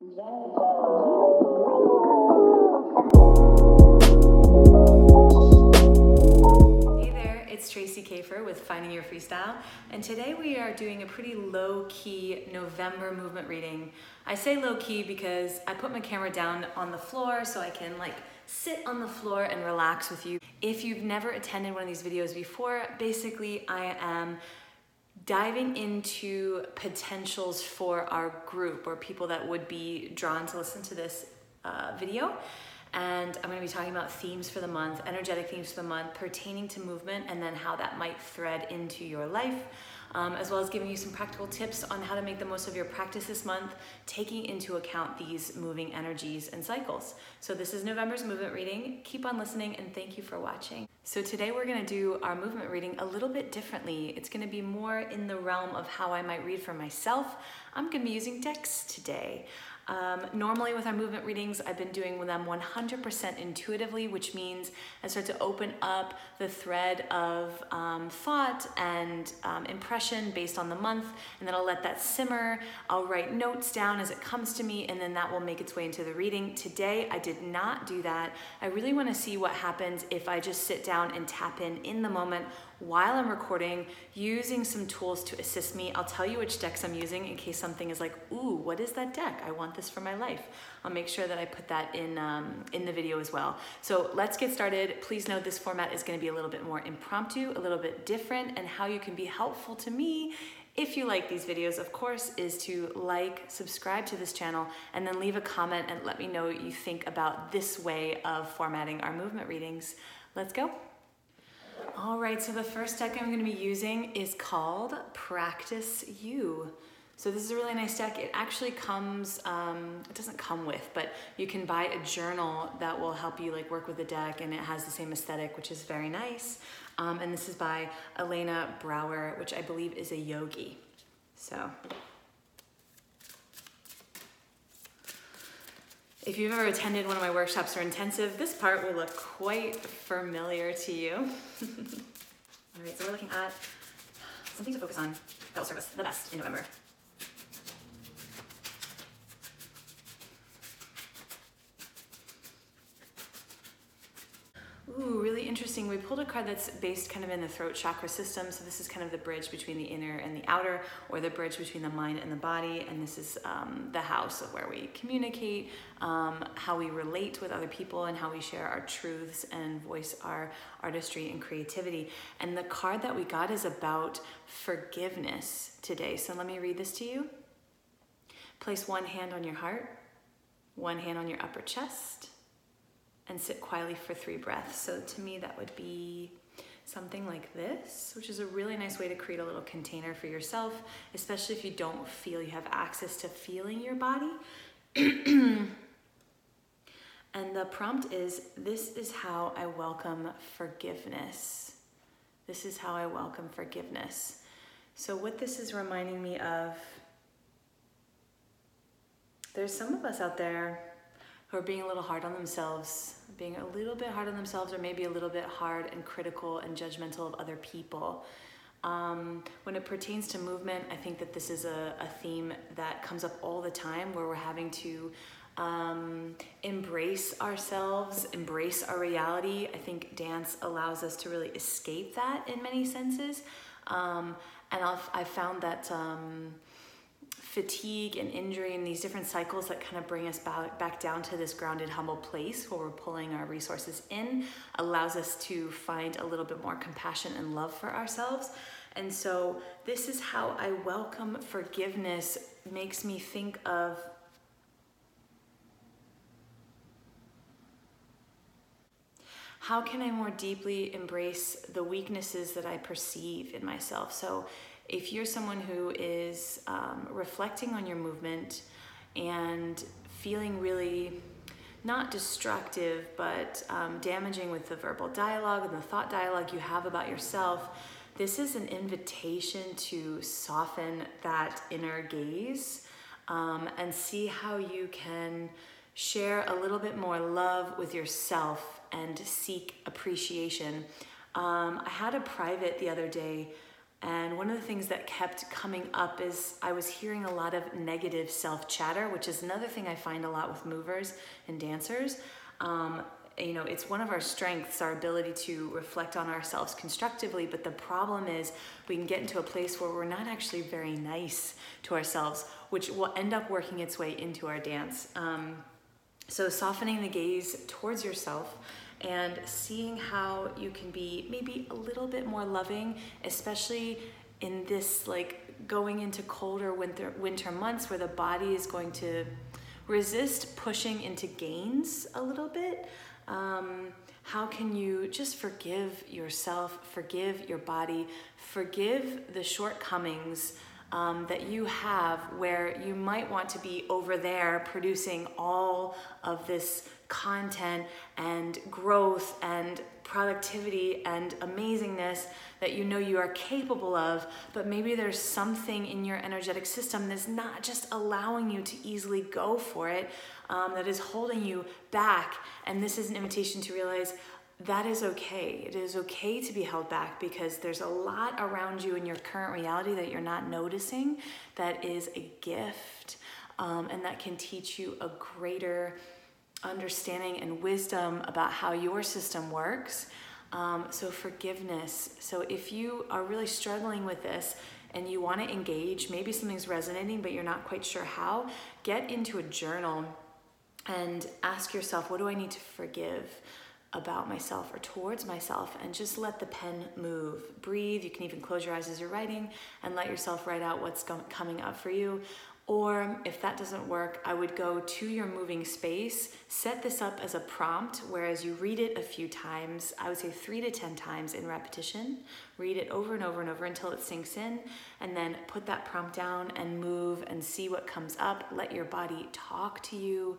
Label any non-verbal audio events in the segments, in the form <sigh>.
Hey there, it's Tracy Kafer with Finding Your Freestyle, and today we are doing a pretty low key November movement reading. I say low key because I put my camera down on the floor so I can like sit on the floor and relax with you. If you've never attended one of these videos before, basically I am diving into potentials for our group or people that would be drawn to listen to this uh, video. And I'm going to be talking about themes for the month, energetic themes for the month pertaining to movement, and then how that might thread into your life, um, as well as giving you some practical tips on how to make the most of your practice this month, taking into account these moving energies and cycles. So, this is November's movement reading. Keep on listening, and thank you for watching. So, today we're going to do our movement reading a little bit differently. It's going to be more in the realm of how I might read for myself. I'm going to be using decks today. Um, normally with our movement readings, I've been doing them 100% intuitively, which means I start to open up the thread of um, thought and um, impression based on the month, and then I'll let that simmer. I'll write notes down as it comes to me, and then that will make its way into the reading. Today, I did not do that. I really want to see what happens if I just sit down and tap in in the moment while I'm recording using some tools to assist me. I'll tell you which decks I'm using in case something is like, ooh, what is that deck? I want this for my life. I'll make sure that I put that in, um, in the video as well. So let's get started. Please know this format is gonna be a little bit more impromptu, a little bit different, and how you can be helpful to me if you like these videos, of course, is to like, subscribe to this channel, and then leave a comment and let me know what you think about this way of formatting our movement readings. Let's go. All right, so the first deck I'm gonna be using is called Practice You. So this is a really nice deck. It actually comes, um, it doesn't come with, but you can buy a journal that will help you like work with the deck and it has the same aesthetic, which is very nice. Um, and this is by Elena Brower, which I believe is a yogi. So If you've ever attended one of my workshops or intensive, this part will look quite familiar to you. <laughs> All right, so we're looking at something to focus on that will serve us the best in November. Ooh, really interesting. We pulled a card that's based kind of in the throat chakra system. So this is kind of the bridge between the inner and the outer, or the bridge between the mind and the body. And this is um, the house of where we communicate, um, how we relate with other people, and how we share our truths and voice our artistry and creativity. And the card that we got is about forgiveness today. So let me read this to you. Place one hand on your heart, one hand on your upper chest and sit quietly for three breaths. So to me, that would be something like this, which is a really nice way to create a little container for yourself, especially if you don't feel you have access to feeling your body. <clears throat> and the prompt is This is how I welcome forgiveness. This is how I welcome forgiveness. So, what this is reminding me of, there's some of us out there who are being a little hard on themselves, being a little bit hard on themselves, or maybe a little bit hard and critical and judgmental of other people. Um, when it pertains to movement, I think that this is a, a theme that comes up all the time where we're having to um, embrace ourselves, embrace our reality. I think dance allows us to really escape that in many senses. Um, and I've, I've found that um, fatigue and injury and these different cycles that kind of bring us back, back down to this grounded, humble place where we're pulling our resources in allows us to find a little bit more compassion and love for ourselves. And so, this is how I welcome forgiveness, makes me think of how can I more deeply embrace the weaknesses that I perceive in myself? So, if you're someone who is um, reflecting on your movement and feeling really not destructive but um, damaging with the verbal dialogue and the thought dialogue you have about yourself, this is an invitation to soften that inner gaze um, and see how you can share a little bit more love with yourself and seek appreciation. Um, I had a private the other day And one of the things that kept coming up is I was hearing a lot of negative self chatter, which is another thing I find a lot with movers and dancers. Um, you know, it's one of our strengths, our ability to reflect on ourselves constructively. But the problem is, we can get into a place where we're not actually very nice to ourselves, which will end up working its way into our dance. Um, so, softening the gaze towards yourself and seeing how you can be maybe a little bit more loving, especially in this like going into colder winter winter months where the body is going to resist pushing into gains a little bit. Um, how can you just forgive yourself, forgive your body, forgive the shortcomings um, that you have where you might want to be over there producing all of this content and growth and productivity and amazingness that you know you are capable of, but maybe there's something in your energetic system that's not just allowing you to easily go for it, um, that is holding you back. And this is an invitation to realize that is okay. It is okay to be held back because there's a lot around you in your current reality that you're not noticing that is a gift um, and that can teach you a greater understanding and wisdom about how your system works. Um, so, forgiveness. So, if you are really struggling with this and you want to engage, maybe something's resonating, but you're not quite sure how, get into a journal and ask yourself, what do I need to forgive? About myself or towards myself and just let the pen move. Breathe. You can even close your eyes as you're writing and let yourself write out what's coming up for you. Or if that doesn't work, I would go to your moving space, set this up as a prompt, whereas you read it a few times, I would say three to 10 times in repetition. Read it over and over and over until it sinks in, and then put that prompt down and move and see what comes up. Let your body talk to you,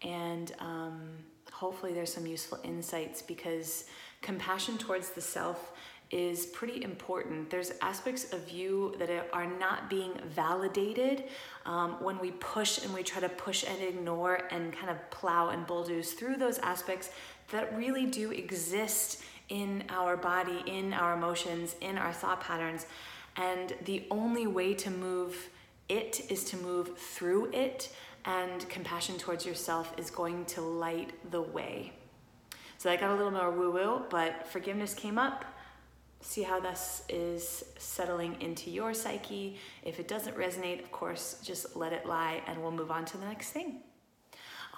and um, hopefully there's some useful insights because compassion towards the self is pretty important. There's aspects of you that are not being validated um, when we push and we try to push and ignore and kind of plow and bulldoze through those aspects that really do exist in our body, in our emotions, in our thought patterns. And the only way to move it is to move through it, and compassion towards yourself is going to light the way. So I got a little more woo woo, but forgiveness came up see how this is settling into your psyche. If it doesn't resonate, of course, just let it lie and we'll move on to the next thing.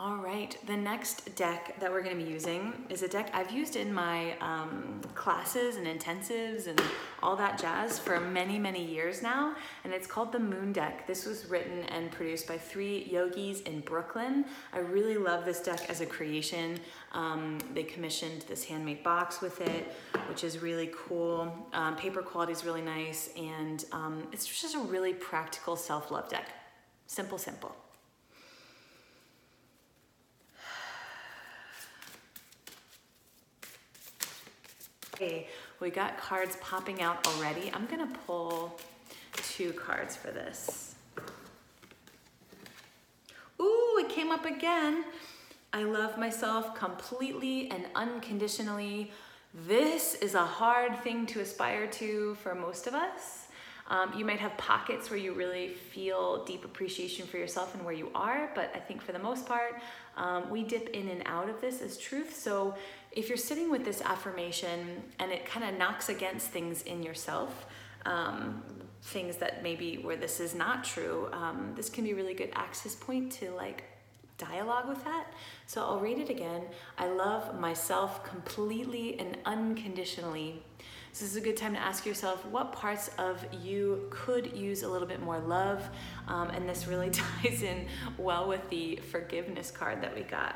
All right, the next deck that we're gonna be using is a deck I've used in my um, classes and intensives and all that jazz for many, many years now, and it's called the Moon Deck. This was written and produced by three yogis in Brooklyn. I really love this deck as a creation. Um, they commissioned this handmade box with it, which is really cool. Um, paper quality is really nice, and um, it's just a really practical self-love deck. Simple, simple. Okay, we got cards popping out already. I'm gonna pull two cards for this. Ooh, it came up again. I love myself completely and unconditionally. This is a hard thing to aspire to for most of us. Um, you might have pockets where you really feel deep appreciation for yourself and where you are, but I think for the most part, um, we dip in and out of this as truth. So if you're sitting with this affirmation and it kind of knocks against things in yourself, um, things that maybe where this is not true, um, this can be a really good access point to like dialogue with that. So I'll read it again. I love myself completely and unconditionally. So this is a good time to ask yourself what parts of you could use a little bit more love. Um, and this really <laughs> ties in well with the forgiveness card that we got.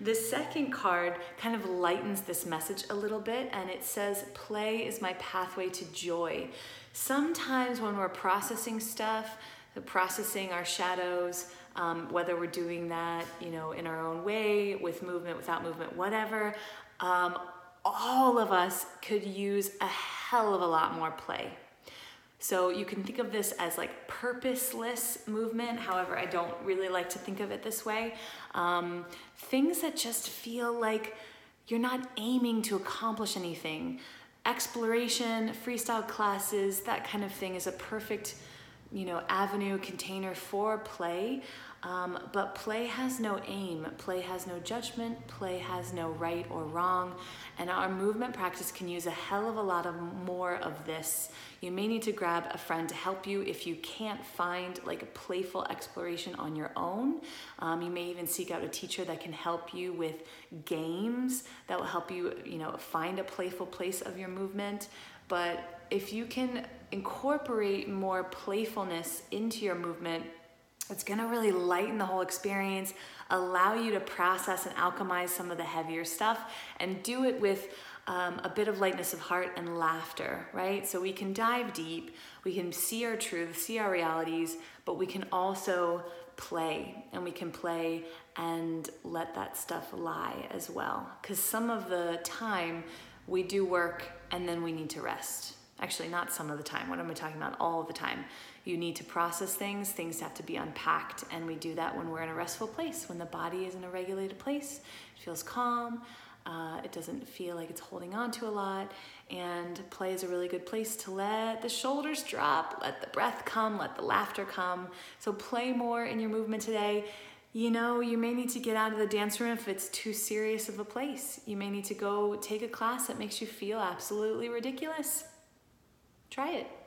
The second card kind of lightens this message a little bit and it says, Play is my pathway to joy. Sometimes when we're processing stuff, processing our shadows, um, whether we're doing that, you know, in our own way, with movement, without movement, whatever, um, all of us could use a hell of a lot more play. So you can think of this as like purposeless movement. However, I don't really like to think of it this way. Um, things that just feel like you're not aiming to accomplish anything. exploration, freestyle classes, that kind of thing is a perfect, you know, avenue container for play. Um, but play has no aim, play has no judgment, play has no right or wrong, and our movement practice can use a hell of a lot of more of this. You may need to grab a friend to help you if you can't find like a playful exploration on your own. Um, you may even seek out a teacher that can help you with games that will help you, you know, find a playful place of your movement. But if you can incorporate more playfulness into your movement, it's gonna really lighten the whole experience, allow you to process and alchemize some of the heavier stuff, and do it with um, a bit of lightness of heart and laughter, right? So we can dive deep, we can see our truth, see our realities, but we can also play and we can play and let that stuff lie as well. Because some of the time we do work and then we need to rest. Actually, not some of the time. What am I talking about? All the time. You need to process things, things have to be unpacked, and we do that when we're in a restful place, when the body is in a regulated place, it feels calm, uh, it doesn't feel like it's holding on to a lot, and play is a really good place to let the shoulders drop, let the breath come, let the laughter come. So play more in your movement today. You know, you may need to get out of the dance room if it's too serious of a place. You may need to go take a class that makes you feel absolutely ridiculous. Try it.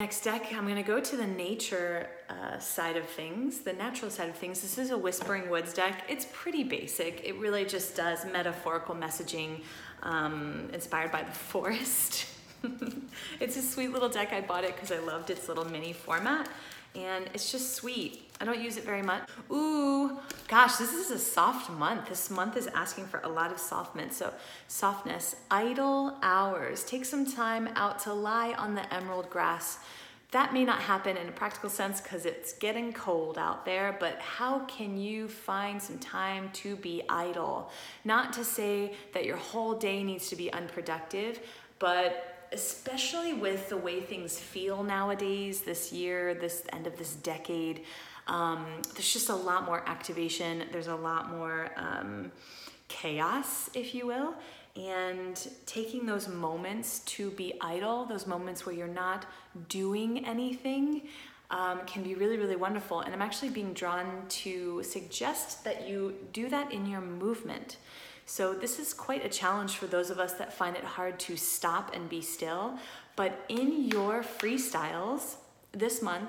Next deck, I'm gonna go to the nature uh, side of things, the natural side of things. This is a Whispering Woods deck. It's pretty basic. It really just does metaphorical messaging um, inspired by the <laughs> forest. <laughs> it's a sweet little deck. I bought it because I loved its little mini format and it's just sweet. I don't use it very much. Ooh, gosh, this is a soft month. This month is asking for a lot of softness. So softness, idle hours. Take some time out to lie on the emerald grass. That may not happen in a practical sense because it's getting cold out there, but how can you find some time to be idle? Not to say that your whole day needs to be unproductive, but especially with the way things feel nowadays, this year, this end of this decade, um, there's just a lot more activation. There's a lot more um, chaos, if you will. And taking those moments to be idle, those moments where you're not doing anything, um, can be really, really wonderful. And I'm actually being drawn to suggest that you do that in your movement. So this is quite a challenge for those of us that find it hard to stop and be still. But in your freestyles this month,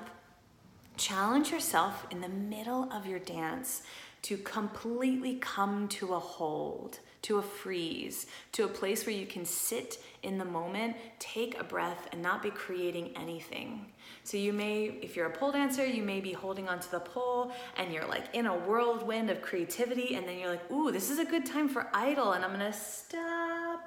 challenge yourself in the middle of your dance to completely come to a hold, to a freeze, to a place where you can sit in the moment, take a breath, and not be creating anything. So you may, if you're a pole dancer, you may be holding onto the pole and you're like in a whirlwind of creativity, and then you're like, ooh, this is a good time for idle, and I'm gonna stop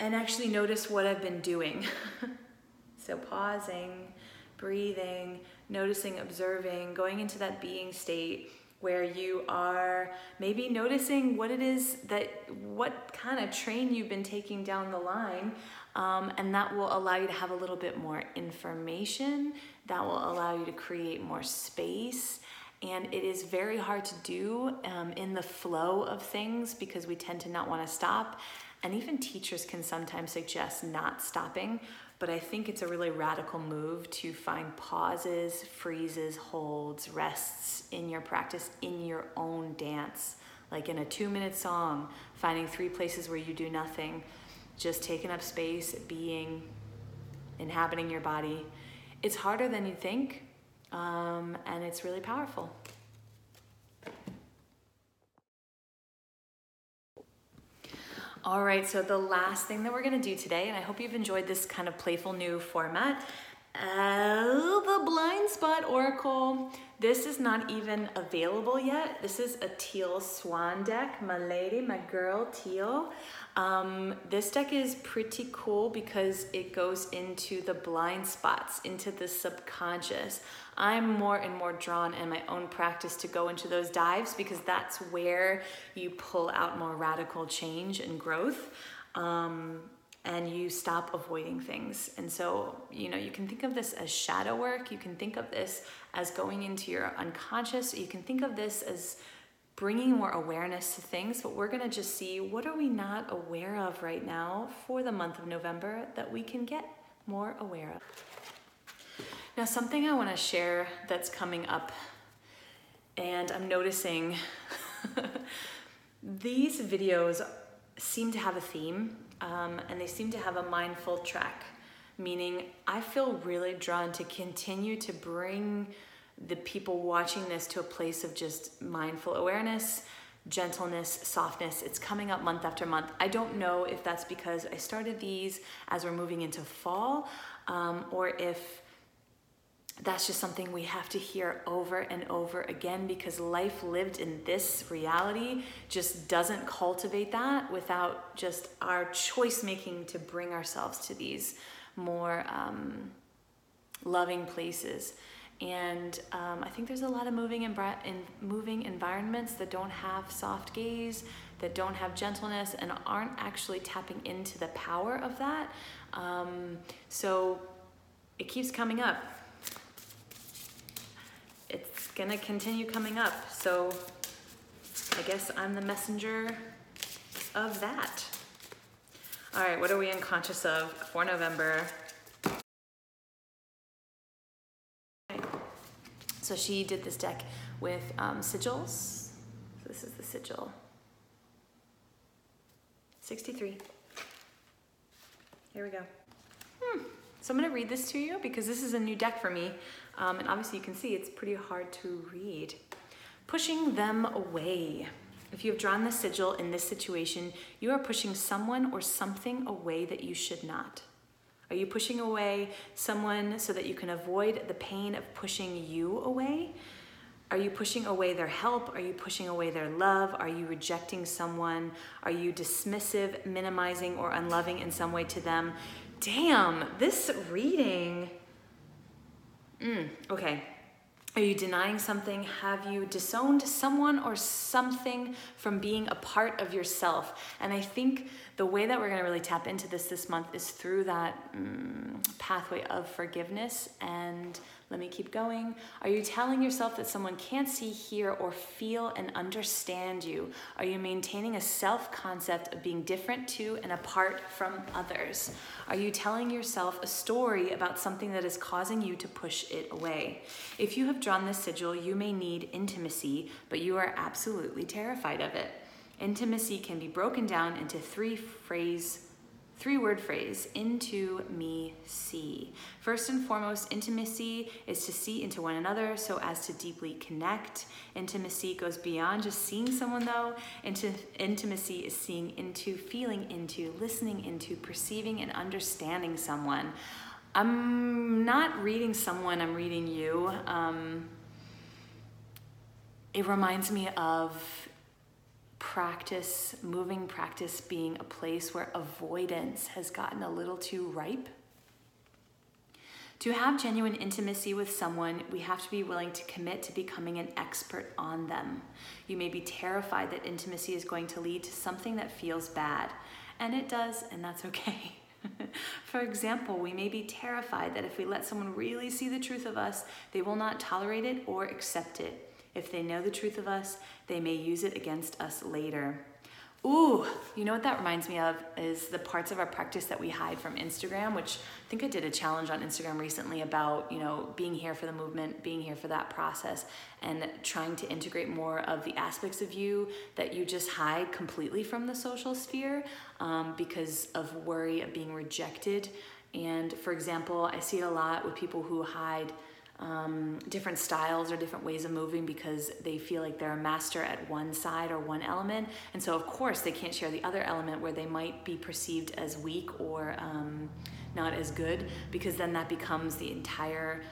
and actually notice what I've been doing. <laughs> so pausing, breathing, noticing, observing, going into that being state where you are maybe noticing what it is that, what kind of train you've been taking down the line. Um, and that will allow you to have a little bit more information. That will allow you to create more space. And it is very hard to do um, in the flow of things because we tend to not want to stop. And even teachers can sometimes suggest not stopping but I think it's a really radical move to find pauses, freezes, holds, rests in your practice, in your own dance. Like in a two minute song, finding three places where you do nothing, just taking up space, being, inhabiting your body. It's harder than you think, um, and it's really powerful. All right, so the last thing that we're gonna do today, and I hope you've enjoyed this kind of playful new format, uh, the blind spot oracle. This is not even available yet. This is a Teal Swan deck, my lady, my girl, Teal. Um, this deck is pretty cool because it goes into the blind spots, into the subconscious. I'm more and more drawn in my own practice to go into those dives because that's where you pull out more radical change and growth. Um, and you stop avoiding things. And so, you know, you can think of this as shadow work. You can think of this as going into your unconscious. You can think of this as bringing more awareness to things, but we're gonna just see what are we not aware of right now for the month of November that we can get more aware of. Now, something I wanna share that's coming up, and I'm noticing <laughs> these videos seem to have a theme um, and they seem to have a mindful track, meaning I feel really drawn to continue to bring the people watching this to a place of just mindful awareness, gentleness, softness. It's coming up month after month. I don't know if that's because I started these as we're moving into fall um, or if that's just something we have to hear over and over again because life lived in this reality just doesn't cultivate that without just our choice making to bring ourselves to these more um, loving places. And um, I think there's a lot of moving in, in moving environments that don't have soft gaze, that don't have gentleness, and aren't actually tapping into the power of that. Um, so it keeps coming up it's gonna continue coming up. So I guess I'm the messenger of that. All right, what are we unconscious of for November? So she did this deck with um, sigils. So this is the sigil. 63. Here we go. Hmm. So I'm gonna read this to you because this is a new deck for me. Um, and obviously you can see it's pretty hard to read. Pushing them away. If you have drawn the sigil in this situation, you are pushing someone or something away that you should not. Are you pushing away someone so that you can avoid the pain of pushing you away? Are you pushing away their help? Are you pushing away their love? Are you rejecting someone? Are you dismissive, minimizing, or unloving in some way to them? Damn, this reading Mm, okay. Are you denying something? Have you disowned someone or something from being a part of yourself? And I think the way that we're going to really tap into this this month is through that mm, pathway of forgiveness and let me keep going. Are you telling yourself that someone can't see, hear, or feel and understand you? Are you maintaining a self concept of being different to and apart from others? Are you telling yourself a story about something that is causing you to push it away? If you have drawn this sigil, you may need intimacy, but you are absolutely terrified of it. Intimacy can be broken down into three phrase three word phrase into me see. First and foremost, intimacy is to see into one another so as to deeply connect. Intimacy goes beyond just seeing someone, though. Into, intimacy is seeing into, feeling into, listening into, perceiving and understanding someone. I'm not reading someone, I'm reading you. Um, it reminds me of practice, moving practice being a place where avoidance has gotten a little too ripe. To have genuine intimacy with someone, we have to be willing to commit to becoming an expert on them. You may be terrified that intimacy is going to lead to something that feels bad, and it does, and that's okay. <laughs> For example, we may be terrified that if we let someone really see the truth of us, they will not tolerate it or accept it. If they know the truth of us, they may use it against us later. Ooh, you know what that reminds me of is the parts of our practice that we hide from Instagram, which I think I did a challenge on Instagram recently about, you know, being here for the movement, being here for that process, and trying to integrate more of the aspects of you that you just hide completely from the social sphere um, because of worry of being rejected. And for example, I see it a lot with people who hide um, different styles or different ways of moving because they feel like they're a master at one side or one element. And so, of course, they can't share the other element where they might be perceived as weak or um, not as good because then that becomes the entire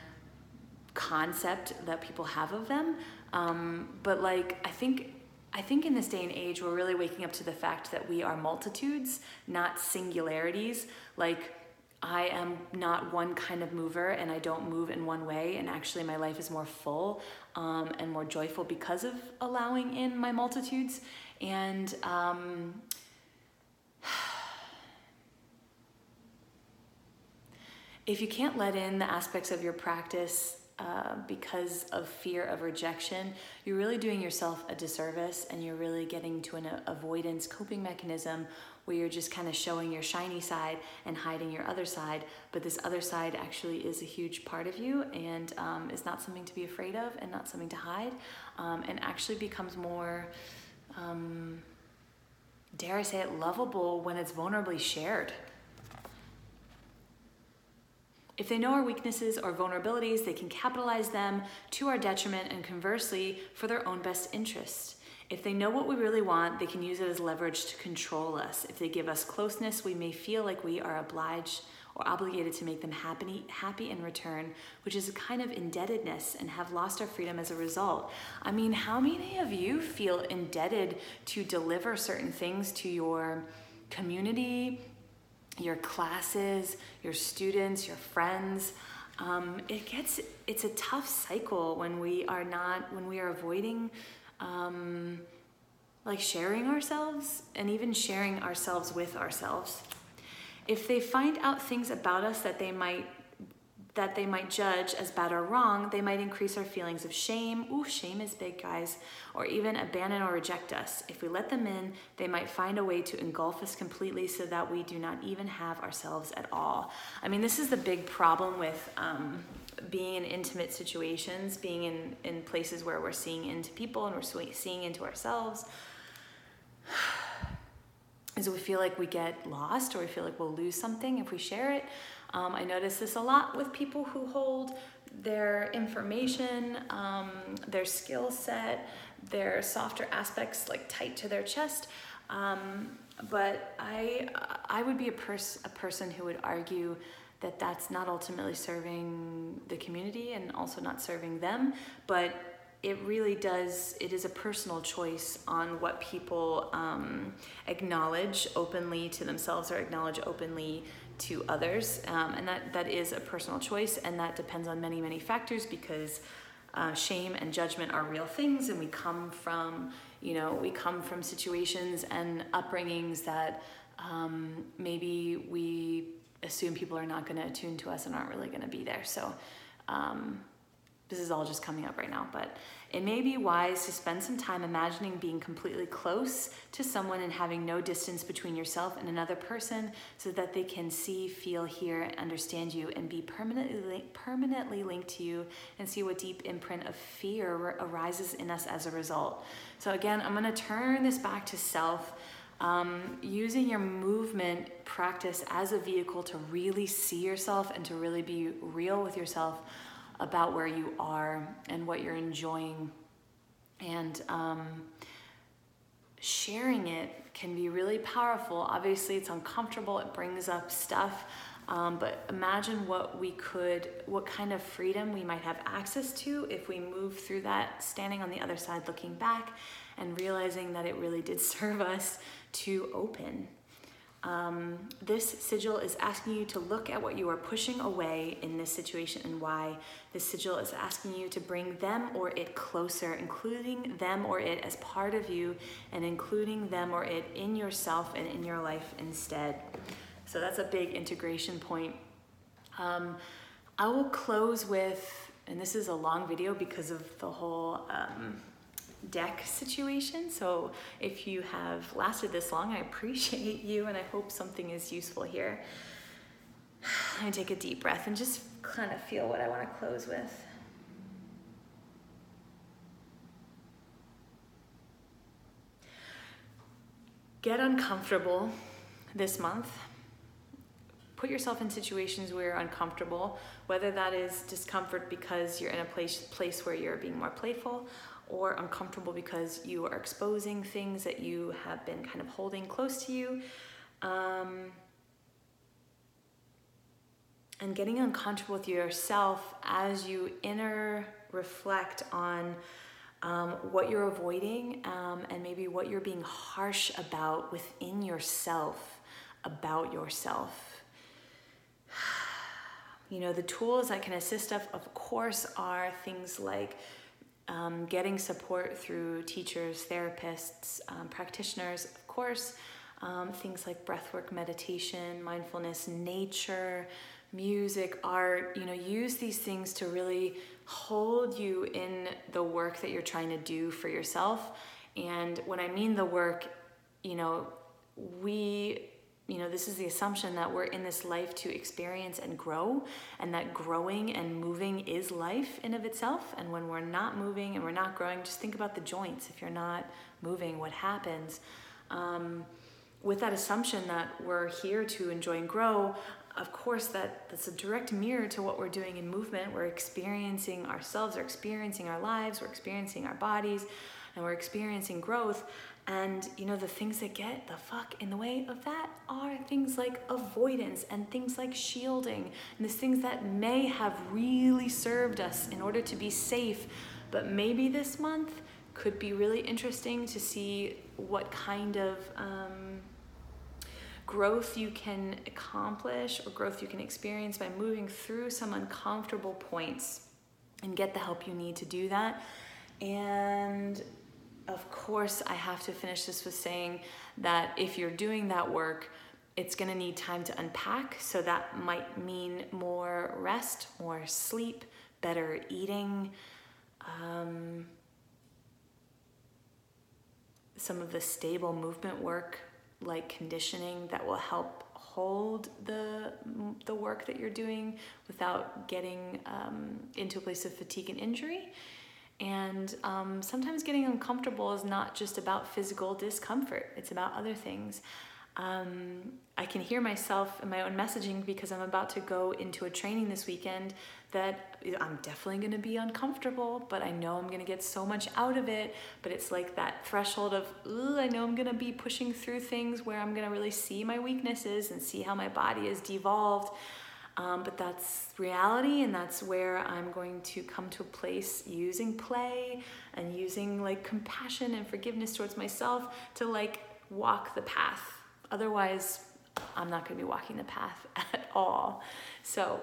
concept that people have of them. Um, but, like, I think. I think in this day and age, we're really waking up to the fact that we are multitudes, not singularities. Like, I am not one kind of mover and I don't move in one way. And actually, my life is more full um, and more joyful because of allowing in my multitudes. And um, <sighs> if you can't let in the aspects of your practice uh, because of fear of rejection, you're really doing yourself a disservice and you're really getting to an avoidance coping mechanism where you're just kind of showing your shiny side and hiding your other side. But this other side actually is a huge part of you and um, is not something to be afraid of and not something to hide um, and actually becomes more, um, dare I say it, lovable when it's vulnerably shared. If they know our weaknesses or vulnerabilities, they can capitalize them to our detriment and conversely for their own best interest. If they know what we really want, they can use it as leverage to control us. If they give us closeness, we may feel like we are obliged or obligated to make them happy, happy in return, which is a kind of indebtedness and have lost our freedom as a result. I mean, how many of you feel indebted to deliver certain things to your community, your classes, your students, your friends. Um, it gets it's a tough cycle when we are not when we are avoiding um, like sharing ourselves and even sharing ourselves with ourselves. If they find out things about us that they might that they might judge as bad or wrong, they might increase our feelings of shame. Ooh, shame is big, guys. Or even abandon or reject us. If we let them in, they might find a way to engulf us completely so that we do not even have ourselves at all. I mean, this is the big problem with um, being in intimate situations, being in, in places where we're seeing into people and we're seeing into ourselves. <sighs> Is we feel like we get lost or we feel like we'll lose something if we share it. Um, I notice this a lot with people who hold their information, um, their skill set, their softer aspects like tight to their chest. Um, but I, I would be a, pers- a person who would argue that that's not ultimately serving the community and also not serving them, but it really does, it is a personal choice on what people um, acknowledge openly to themselves or acknowledge openly to others. Um, and that, that is a personal choice, and that depends on many, many factors because uh, shame and judgment are real things, and we come from, you know, we come from situations and upbringings that um, maybe we assume people are not going to attune to us and aren't really going to be there. So, um, this is all just coming up right now, but it may be wise to spend some time imagining being completely close to someone and having no distance between yourself and another person so that they can see, feel, hear, understand you, and be permanently, permanently linked to you and see what deep imprint of fear arises in us as a result. So, again, I'm going to turn this back to self. Um, using your movement practice as a vehicle to really see yourself and to really be real with yourself about where you are and what you're enjoying. And um, sharing it can be really powerful. Obviously, it's uncomfortable, it brings up stuff. Um, but imagine what we could, what kind of freedom we might have access to if we move through that, standing on the other side, looking back, and realizing that it really did <laughs> serve us to open um, this sigil is asking you to look at what you are pushing away in this situation and why. This sigil is asking you to bring them or it closer, including them or it as part of you, and including them or it in yourself and in your life instead. So that's a big integration point. Um, I will close with, and this is a long video because of the whole. Um, deck situation. So if you have lasted this long, I appreciate <laughs> you and I hope something is useful here. Me take a deep breath and just kind of feel what I want to close with. Get uncomfortable this month. Put yourself in situations where you're uncomfortable, whether that is discomfort because you're in a place, place where you're being more playful or uncomfortable because you are exposing things that you have been kind of holding close to you. Um, and getting uncomfortable with yourself as you inner reflect on um, what you're avoiding um, and maybe what you're being harsh about within yourself about yourself. <sighs> You know, the tools that can assist us, of course, are things like um, getting support through teachers, therapists, um, practitioners, of course, um, things like breathwork, meditation, mindfulness, nature, music, art, you know, use these things to really hold you in the work that you're trying to do for yourself. And when I mean the work, you know, we you know this is the assumption that we're in this life to experience and grow and that growing and moving is life in of itself. And when we're not moving and we're not growing just think about the joints. If you're not moving what happens? Um, with that assumption that we're here to enjoy and grow of course that that's a direct mirror to what we're doing in movement. We're experiencing ourselves we're experiencing our lives we're experiencing our bodies and we're experiencing growth and you know, the things that get the fuck in the way of that are things like avoidance and things like shielding and these things that may have really served us in order to be safe. But maybe this month could be really interesting to see what kind of um, growth you can accomplish or growth you can experience by moving through some uncomfortable points and get the help you need to do that. And of course, I have to finish this with saying that if you're doing that work, it's going to need time to unpack. So that might mean more rest, more sleep, better eating. Um, some of the stable movement work, like conditioning, that will help hold the the work that you're doing without getting um, into a place of fatigue and injury. And um, sometimes getting uncomfortable is not just about physical discomfort, it's about other things. Um, I can hear myself in my own messaging because I'm about to go into a training this weekend that I'm definitely going to be uncomfortable, but I know I'm going to get so much out of it. But it's like that threshold of, I know I'm going to be pushing through things where I'm going to really see my weaknesses and see how my body is devolved. Um, but that's reality, and that's where I'm going to come to a place using play and using like compassion and forgiveness towards myself to like walk the path. Otherwise, I'm not going to be walking the path <laughs> at all. So,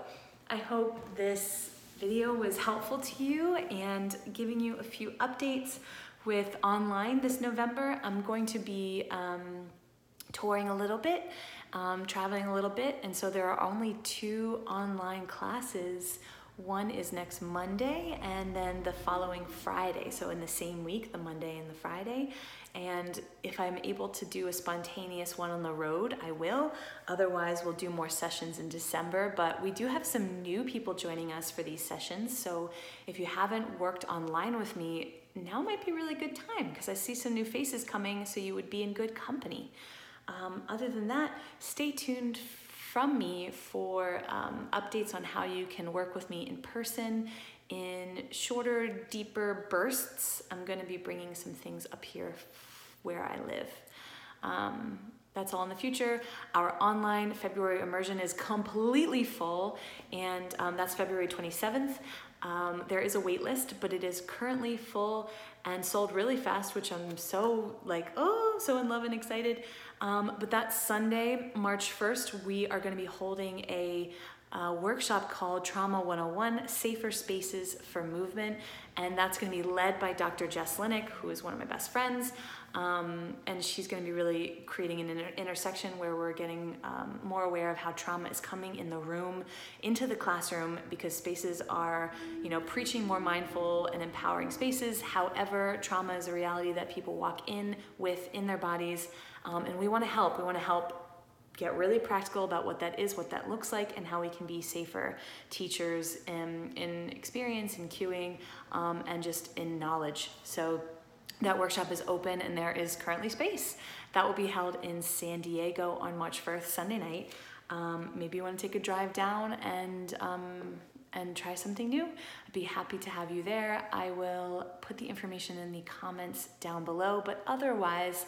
I hope this video was helpful to you and giving you a few updates with online this November. I'm going to be um, touring a little bit um, traveling a little bit, and so there are only two online classes. One is next Monday, and then the following Friday. So, in the same week, the Monday and the Friday. And if I'm able to do a spontaneous one on the road, I will. Otherwise, we'll do more sessions in December. But we do have some new people joining us for these sessions. So, if you haven't worked online with me, now might be a really good time because I see some new faces coming, so you would be in good company. Um, other than that, stay tuned from me for um, updates on how you can work with me in person in shorter, deeper bursts. I'm going to be bringing some things up here where I live. Um, that's all in the future. Our online February immersion is completely full, and um, that's February 27th. Um, there is a wait list, but it is currently full and sold really fast, which I'm so like, oh, so in love and excited. Um, but that Sunday, March 1st, we are going to be holding a uh, workshop called Trauma 101 Safer Spaces for Movement. And that's going to be led by Dr. Jess Linick, who is one of my best friends. Um, and she's going to be really creating an inter- intersection where we're getting um, more aware of how trauma is coming in the room into the classroom because spaces are, you know, preaching more mindful and empowering spaces. However, trauma is a reality that people walk in with in their bodies. Um, and we want to help. We want to help get really practical about what that is, what that looks like, and how we can be safer teachers in, in experience, in cueing, um, and just in knowledge. So that workshop is open and there is currently space. That will be held in San Diego on March 1st, Sunday night. Um, maybe you want to take a drive down and um, and try something new. I'd be happy to have you there. I will put the information in the comments down below, but otherwise,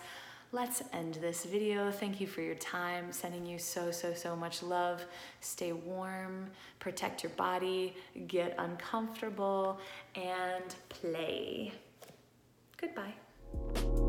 let's end this video. Thank you for your time. Sending you so, so, so much love. Stay warm, protect your body, get uncomfortable, and play. Goodbye.